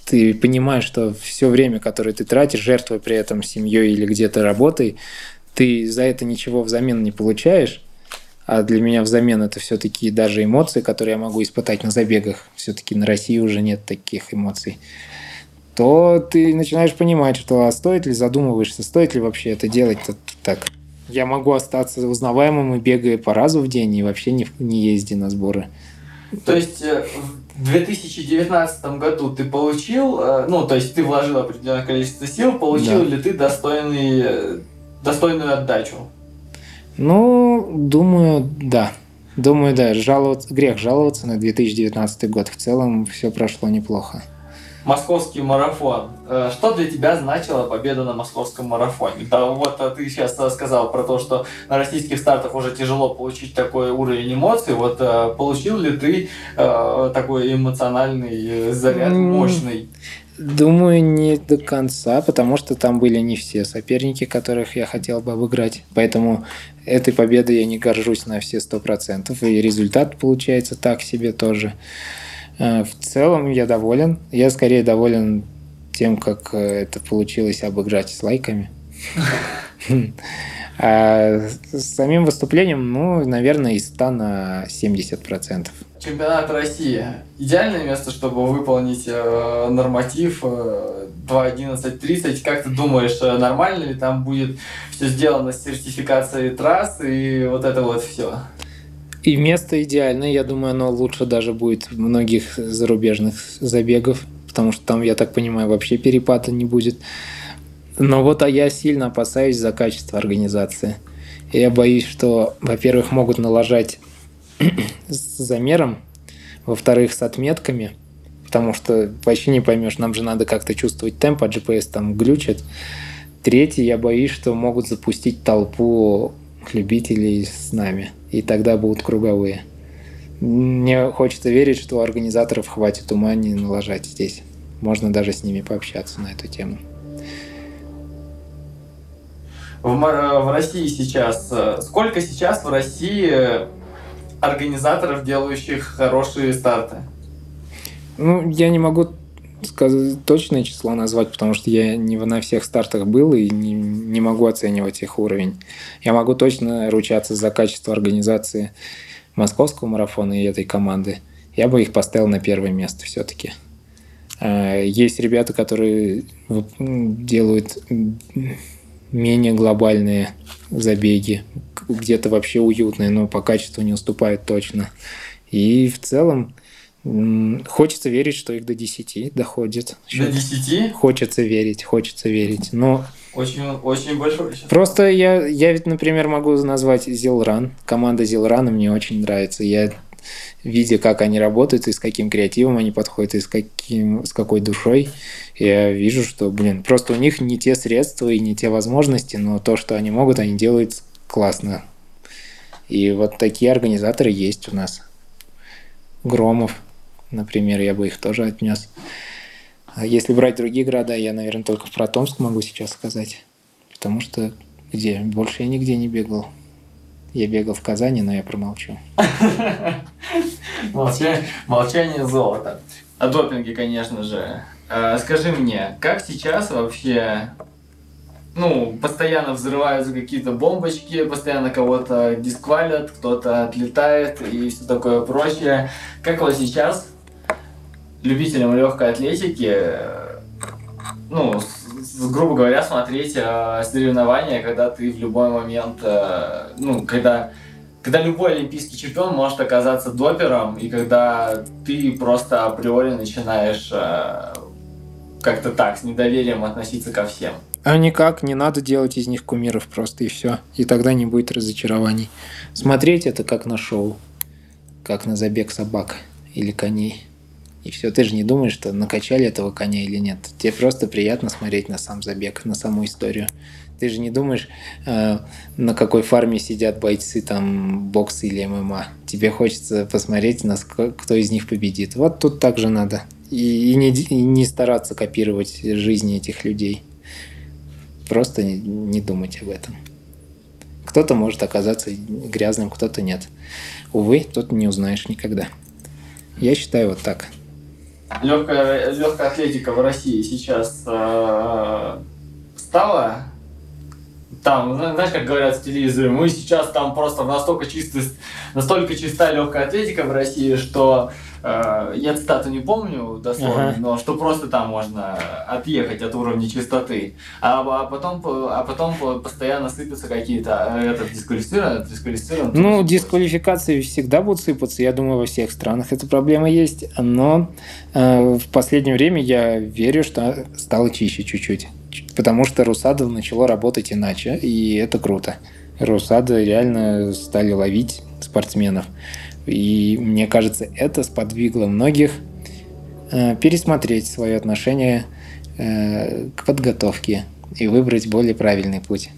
ты понимаешь, что все время, которое ты тратишь, жертвуя при этом семьей или где-то работой, ты за это ничего взамен не получаешь. А для меня взамен это все-таки даже эмоции, которые я могу испытать на забегах. Все-таки на России уже нет таких эмоций то ты начинаешь понимать, что а стоит ли, задумываешься, стоит ли вообще это делать так. Я могу остаться узнаваемым и бегая по разу в день и вообще не, не езди на сборы. То есть э, в 2019 году ты получил, э, ну, то есть ты вложил определенное количество сил, получил Да. ли ты достойный, э, достойную отдачу? Ну, думаю, да. Думаю, да. Жаловаться, грех жаловаться на 2019 год. В целом все прошло неплохо. Московский марафон. Э, Что для тебя значила победа на московском марафоне? Да, вот а, ты сейчас сказал про то, что на российских стартах уже тяжело получить такой уровень эмоций. Вот э, получил ли ты э, такой эмоциональный э, заряд мощный? Думаю, не до конца, потому что там были не все соперники, которых я хотел бы обыграть. Поэтому этой победой я не горжусь на все сто процентов. И результат получается так себе тоже. Э, В целом я доволен. Я скорее доволен тем, как э, это получилось обыграть с лайками. А с самим выступлением, ну, наверное, из 100 на 70 процентов. Чемпионат России. Идеальное место, чтобы выполнить э, норматив э, 2.11.30. Как ты думаешь, э, нормально ли там будет все сделано с сертификацией трасс и вот это вот все? И место идеальное, я думаю, оно лучше даже будет многих зарубежных забегов, потому что там, я так понимаю, вообще перепада не будет. Но вот а я сильно опасаюсь за качество организации. Я боюсь, что, во-первых, могут налажать с замером, во-вторых, с отметками, потому что вообще не поймешь, нам же надо как-то чувствовать темп, а GPS там глючит. Третий, я боюсь, что могут запустить толпу любителей с нами, и тогда будут круговые. Мне хочется верить, что организаторов хватит ума не налажать здесь. Можно даже с ними пообщаться на эту тему. В, Мар- в России сейчас, э, сколько сейчас в России э, организаторов, делающих хорошие старты? Ну, я не могу сказать точное число назвать, потому что я не на всех стартах был и не, не могу оценивать их уровень. Я могу точно ручаться за качество организации московского марафона и этой команды. Я бы их поставил на первое место все-таки. Есть ребята, которые делают менее глобальные забеги, где-то вообще уютные, но по качеству не уступают точно. И в целом хочется верить, что их до 10 доходит. До 10? Хочется верить, хочется верить. Но очень, очень большой. Просто я, я ведь, например, могу назвать Зилран. Команда Зилрана мне очень нравится. Я видя, как они работают, и с каким креативом они подходят, и с, каким, с какой душой, я вижу, что, блин, просто у них не те средства и не те возможности, но то, что они могут, они делают классно. И вот такие организаторы есть у нас. Громов, например, я бы их тоже отнес. А если брать другие города, я, наверное, только про Томск могу сейчас сказать. Потому что где? Больше я нигде не бегал. Я бегал в Казани, но я промолчу. Молчание, золото. О допинге, конечно же. А, скажи мне, как сейчас вообще ну, постоянно взрываются какие-то бомбочки, постоянно кого-то дисквалят, кто-то отлетает и все такое прочее. Как вот сейчас любителям легкой атлетики, ну, грубо говоря, смотреть э, соревнования, когда ты в любой момент, э, ну, когда, когда любой олимпийский чемпион может оказаться допером, и когда ты просто априори начинаешь э, как-то так, с недоверием относиться ко всем. А никак, не надо делать из них кумиров просто и все. И тогда не будет разочарований. Смотреть это как на шоу, как на забег собак или коней. И все, ты же не думаешь, что накачали этого коня или нет. Тебе просто приятно смотреть на сам забег, на саму историю. Ты же не думаешь, э, на какой фарме сидят бойцы там бокс или ММА. Тебе хочется посмотреть, на кто из них победит. Вот тут также надо. И, и, не, и не стараться копировать жизни этих людей. Просто не, не думать об этом. Кто-то может оказаться грязным, кто-то нет. Увы, тут не узнаешь никогда. Я считаю вот так легкая, легкая атлетика в России сейчас э, стала там, знаешь, как говорят в телевизоре, мы сейчас там просто настолько чистый, настолько чистая легкая атлетика в России, что э, я цитату не помню дословно, ага. но что просто там можно отъехать от уровня чистоты, а, а потом, а потом постоянно сыпятся какие-то, э, это дисквалифицировано, дисквалифицировано. Ну, дисквалификации всегда будут сыпаться, я думаю, во всех странах эта проблема есть, но э, в последнее время я верю, что стало чище чуть-чуть потому что Русада начало работать иначе, и это круто. Русада реально стали ловить спортсменов. И мне кажется, это сподвигло многих э, пересмотреть свое отношение э, к подготовке и выбрать более правильный путь.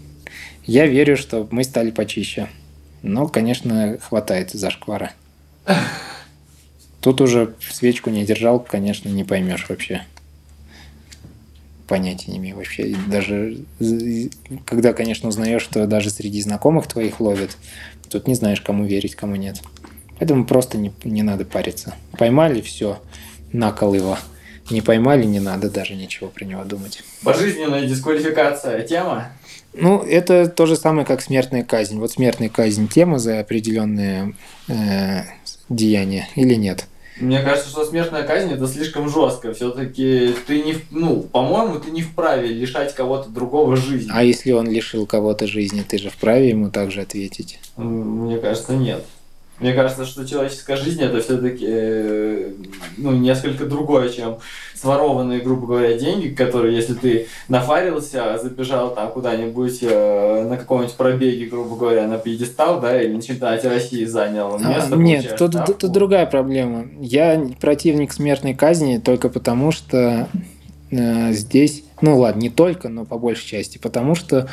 Я верю, что мы стали почище. Но, конечно, хватает зашквара. Тут уже свечку не держал, конечно, не поймешь вообще понятия не имею вообще. Даже когда, конечно, узнаешь, что даже среди знакомых твоих ловят, тут не знаешь, кому верить, кому нет. Поэтому просто не, не надо париться. Поймали, все, накол его. Не поймали, не надо даже ничего про него думать. Пожизненная дисквалификация тема? Ну, это то же самое, как смертная казнь. Вот смертная казнь тема за определенные э, деяния или нет? Мне кажется, что смертная казнь это слишком жестко. Все-таки ты не, ну, по-моему, ты не вправе лишать кого-то другого жизни. А если он лишил кого-то жизни, ты же вправе ему также ответить? Мне кажется, нет. Мне кажется, что человеческая жизнь это все-таки э, ну, несколько другое, чем сворованные, грубо говоря, деньги, которые, если ты нафарился, забежал там куда-нибудь э, на каком-нибудь пробеге, грубо говоря, на пьедестал, да, или на чемпионате России занял а, место. А, нет, тут, тут, тут другая проблема. Я противник смертной казни только потому, что э, здесь, ну ладно, не только, но по большей части, потому что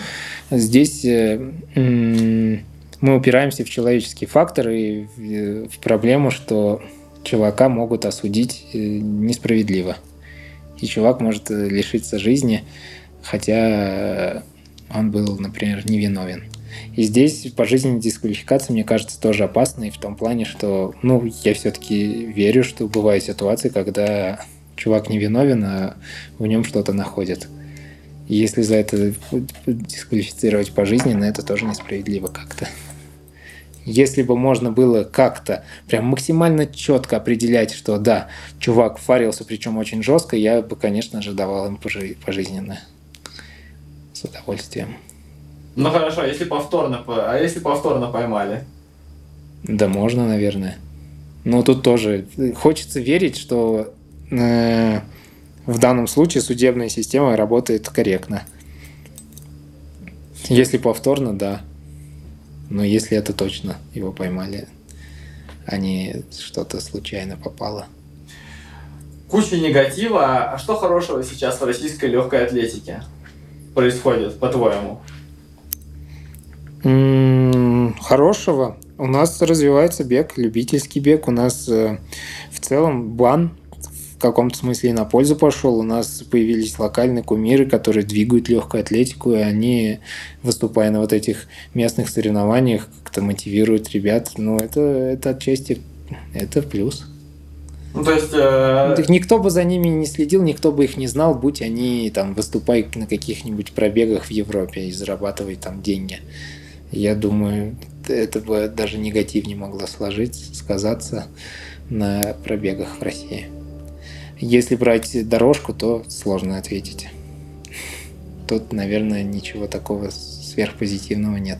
здесь э, э, мы упираемся в человеческий фактор и в, в проблему, что чувака могут осудить э, несправедливо и чувак может э, лишиться жизни, хотя он был, например, невиновен. И здесь пожизненная дисквалификация, мне кажется, тоже опасной в том плане, что, ну, я все-таки верю, что бывают ситуации, когда чувак невиновен, а в нем что-то находят. Если за это дисквалифицировать пожизненно, это тоже несправедливо как-то. Если бы можно было как-то прям максимально четко определять, что да, чувак фарился, причем очень жестко, я бы, конечно же, давал им пожизненно. С удовольствием. Ну хорошо, если повторно, по- а если повторно поймали? Да можно, наверное. Но тут тоже хочется верить, что э, в данном случае судебная система работает корректно. Если повторно, да. Но если это точно его поймали, а не что-то случайно попало. Куча негатива. А что хорошего сейчас в российской легкой атлетике происходит, по-твоему? Хорошего. У нас развивается бег, любительский бег. У нас э, в целом бан в каком-то смысле и на пользу пошел. У нас появились локальные кумиры, которые двигают легкую атлетику, и они, выступая на вот этих местных соревнованиях, как-то мотивируют ребят. Ну, это, это отчасти это плюс. Ну, то есть... э, Так никто бы за ними не следил, никто бы их не знал, будь они там выступая на каких-нибудь пробегах в Европе и зарабатывая там деньги. Я думаю, это бы даже негативнее могло сложиться, сказаться на пробегах в России. Если брать дорожку, то сложно ответить. Тут, наверное, ничего такого сверхпозитивного нет.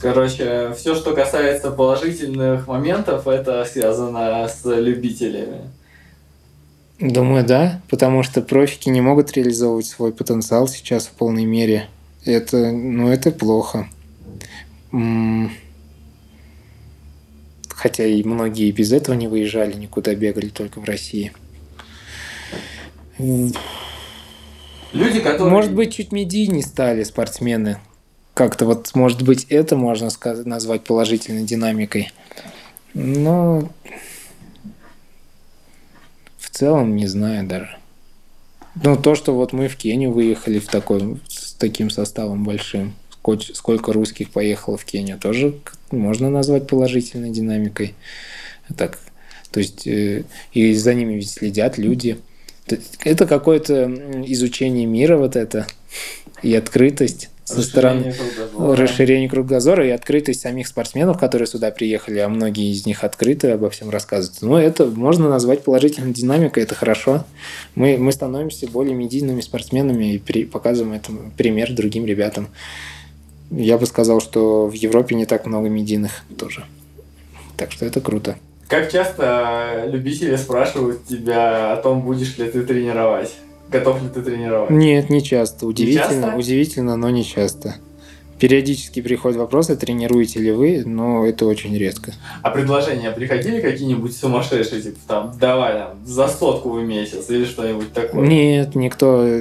Короче, все, что касается положительных моментов, это связано с любителями. Думаю, да, потому что профики не могут реализовывать свой потенциал сейчас в полной мере. Это, ну, это плохо. М, Хотя и многие без этого не выезжали, никуда бегали только в России. Люди, которые... Может быть, чуть медийнее стали спортсмены. Как-то вот, может быть, это можно сказать, назвать положительной динамикой. Но в целом не знаю даже. Ну, то, что вот мы в Кению выехали в такой, с таким составом большим, сколько, русских поехало в Кению, тоже можно назвать положительной динамикой. Так, то есть, э, и за ними ведь следят люди. Это какое-то изучение мира вот это, и открытость со стороны расширение кругозора. расширение кругозора и открытость самих спортсменов, которые сюда приехали, а многие из них открыты обо всем рассказывают. Ну, это можно назвать положительной динамикой, это хорошо. Мы, мы становимся более медийными спортсменами и при- показываем этому пример другим ребятам. Я бы сказал, что в Европе не так много медийных тоже. Так что это круто. Как часто любители спрашивают тебя о том, будешь ли ты тренировать? Готов ли ты тренировать? Нет, не часто. Удивительно, часто? удивительно, но не часто. Периодически приходят вопросы, тренируете ли вы, но это очень редко. А предложения приходили какие-нибудь сумасшедшие, типа там, давай там, за сотку в месяц или что-нибудь такое? Нет, никто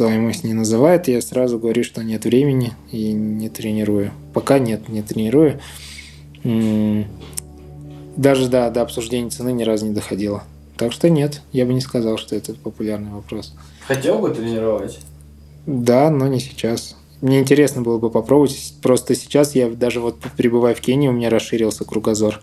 стоимость не называет. Я сразу говорю, что нет времени и не тренирую. Пока нет, не тренирую. Даже да, до обсуждения цены ни разу не доходило. Так что нет, я бы не сказал, что это популярный вопрос. Хотел бы тренировать? Да, но не сейчас. Мне интересно было бы попробовать. Просто сейчас я даже вот пребывая в Кении, у меня расширился кругозор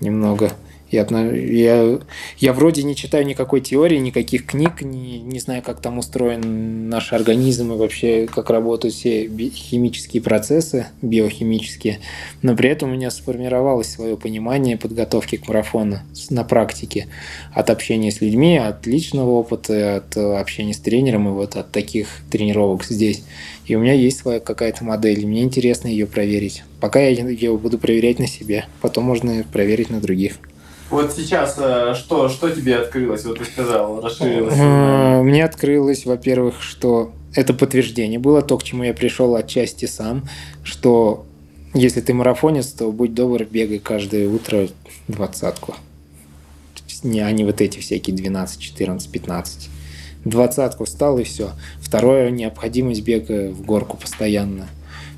немного. Я, я, я вроде не читаю никакой теории, никаких книг, не, не знаю, как там устроен наш организм и вообще, как работают все химические процессы, биохимические. Но при этом у меня сформировалось свое понимание подготовки к марафону на практике. От общения с людьми, от личного опыта, от э, общения с тренером и вот от таких тренировок здесь. И у меня есть своя какая-то модель, и мне интересно ее проверить. Пока я ее буду проверять на себе, потом можно проверить на других. Вот сейчас э, что, что тебе открылось? Вот ты сказал, расширилось. Э. Мне открылось, во-первых, что это подтверждение было, то, к чему я пришел отчасти сам, что если ты марафонец, то будь добр, бегай каждое утро двадцатку. Не, а не вот эти всякие 12, 14, 15. Двадцатку встал и все. Второе, необходимость бега в горку постоянно.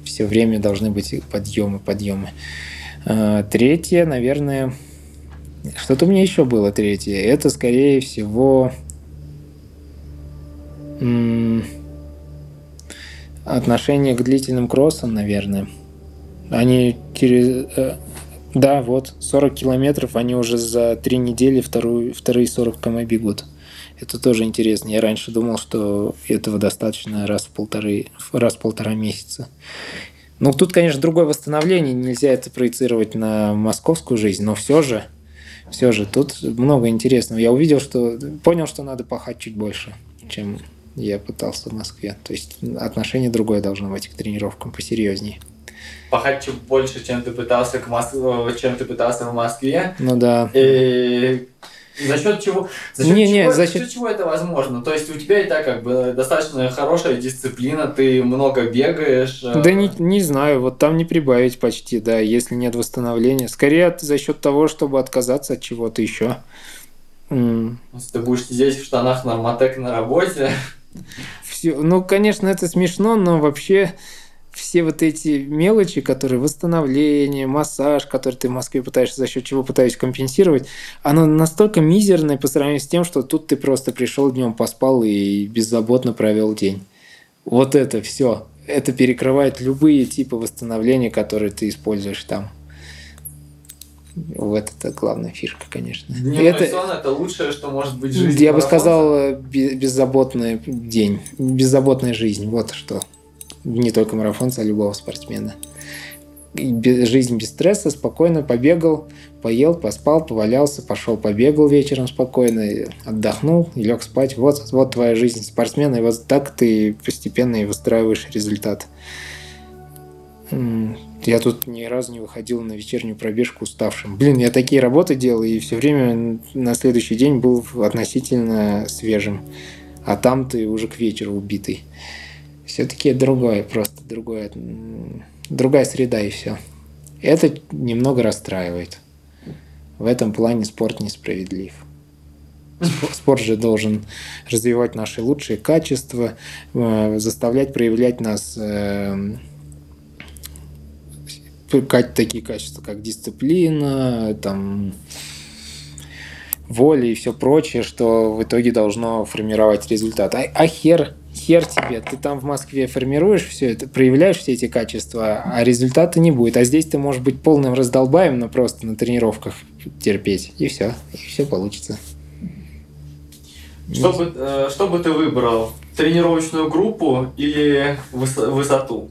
Все время должны быть подъемы, подъемы. А, Третье, наверное, что-то у меня еще было третье. Это, скорее всего, отношение к длительным кроссам, наверное. Они через... э, Да, вот, 40 километров, они уже за три недели вторую, вторые 40 км бегут. Это тоже интересно. Я раньше думал, что этого достаточно раз в полторы, раз в полтора месяца. Ну, тут, конечно, другое восстановление, нельзя это проецировать на московскую жизнь, но все же, все же, тут много интересного. Я увидел, что, понял, что надо пахать чуть больше, чем я пытался в Москве. То есть отношение другое должно быть к тренировкам, посерьезнее. Пахать чуть больше, чем ты пытался к Мос... чем ты пытался в Москве. Ну да. И за счет чего? За счет, Не, чего, не, за счет- чего это возможно? То есть у тебя и так как бы достаточно хорошая дисциплина, ты много бегаешь. э, Да не, не знаю, вот там не прибавить почти, да, если нет восстановления. Скорее за счет того, чтобы отказаться от чего-то еще. Если ты будешь сидеть в штанах нормотек на работе. всё- ну, конечно, это смешно, но вообще все вот эти мелочи, которые восстановление, массаж, который ты в Москве пытаешься, за счет чего пытаешься компенсировать, оно настолько мизерное по сравнению с тем, что тут ты просто пришел днем, поспал и беззаботно провел день. Вот это все. Это перекрывает любые типы восстановления, которые ты используешь там. Вот это главная фишка, конечно. Дневной это, сон это лучшее, что может быть в жизни. я бы марафонца. сказал, э, бе- беззаботный день, беззаботная жизнь. Вот что. Не только марафонца, а любого спортсмена. И бе- Жизнь без стресса, спокойно побегал, поел, поспал, повалялся, пошел побегал вечером спокойно, отдохнул лег спать. Вот, вот твоя жизнь спортсмена, и вот так ты постепенно и выстраиваешь результат. Я тут ни разу не выходил на вечернюю пробежку уставшим. Блин, я такие работы делал, и все время на следующий день был относительно свежим. А там ты уже к вечеру убитый. Все-таки другое, просто другое, другая среда и все. Это немного расстраивает. В этом плане спорт несправедлив. Спо- Спорт же должен развивать наши лучшие качества, э, заставлять проявлять нас э, такие качества, как дисциплина, там, воля и все прочее, что в итоге должно формировать результат. А, а хер, хер тебе, ты там в Москве формируешь все это, проявляешь все эти качества, а результата не будет. А здесь ты можешь быть полным раздолбаем, но просто на тренировках терпеть, и все, и все получится. Что бы, э, что бы ты выбрал? Тренировочную группу или выс- высоту?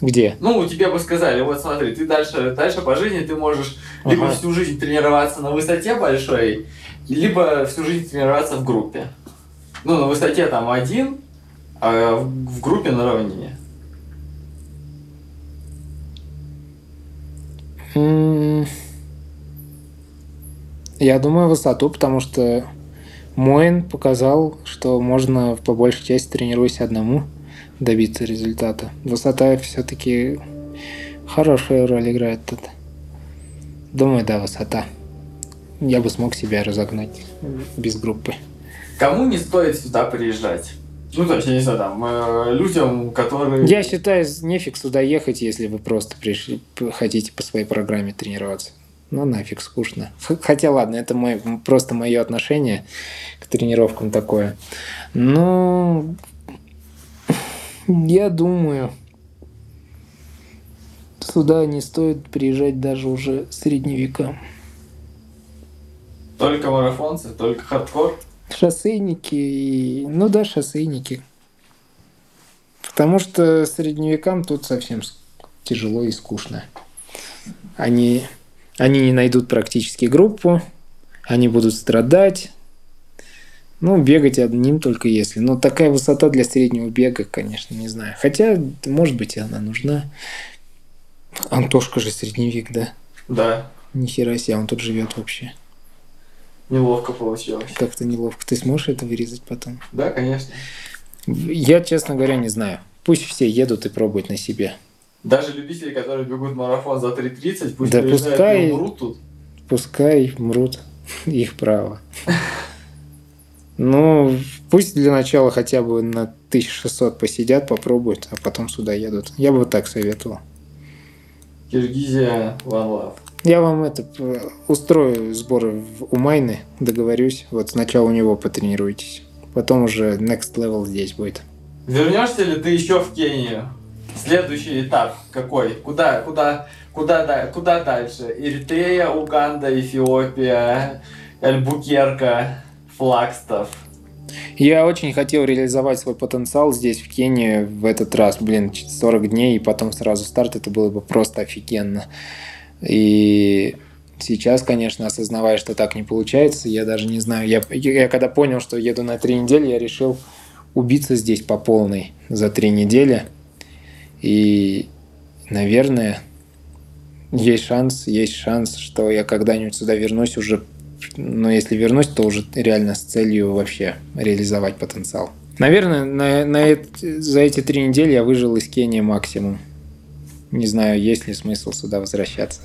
Где? Ну, тебе бы сказали, вот смотри, ты дальше, дальше по жизни ты можешь либо Ага. всю жизнь тренироваться на высоте большой, либо всю жизнь тренироваться в группе. Ну, на высоте там один, а в, группе на равнине. Я думаю, высоту, потому что Моин показал, что можно по большей части тренируясь одному добиться результата. Высота все-таки хорошую роль играет тут. Думаю, да, высота. Я бы смог себя разогнать без группы. Кому не стоит сюда приезжать? Ну, то есть, я не знаю, там, э, людям, которые... Я считаю, нефиг сюда ехать, если вы просто пришли, хотите по своей программе тренироваться. Ну, нафиг, скучно. Хотя, ладно, это мой, просто мое отношение к тренировкам такое. Ну, я думаю, сюда не стоит приезжать даже уже средневекам. Только марафонцы, только хардкор. Шоссейники и... Ну да, шоссейники. Потому что средневекам тут совсем тяжело и скучно. Они, они не найдут практически группу, они будут страдать. Ну, бегать одним только если. Но такая высота для среднего бега, конечно, не знаю. Хотя, может быть, и она нужна. Антошка же средневек, да? Да, Нихера себе, он тут живет вообще. Неловко получилось. Как-то неловко. Ты сможешь это вырезать потом? Да, конечно. Я, честно говоря, не знаю. Пусть все едут и пробуют на себе. Даже любители, которые бегут марафон за 3.30, пусть Да пускай- и умрут тут. Пускай мрут, их право. Ну, пусть для начала хотя бы на 1600 посидят, попробуют, а потом сюда едут. Я бы так советовал. Киргизия, One Love. Я вам это п- устрою сборы в- у Майны, договорюсь. Вот сначала у него потренируйтесь. Потом уже next level здесь будет. Вернешься ли ты еще в Кению? Следующий этап какой? Куда, куда, куда, да- куда дальше? Эритрея, Уганда, Эфиопия, Альбукерка, Флагстов. Я очень хотел реализовать свой потенциал здесь, в Кении, в этот раз. Блин, 40 дней и потом сразу старт, это было бы просто офигенно. И сейчас, конечно, осознавая, что так не получается, я даже не знаю. Я, я когда понял, что еду на три недели, я решил убиться здесь по полной за три недели. И, наверное, есть шанс, есть шанс, что я когда-нибудь сюда вернусь уже, но если вернусь, то уже реально с целью вообще реализовать потенциал. Наверное, на, на за эти три недели я выжил из Кении максимум. Не знаю, есть ли смысл сюда возвращаться.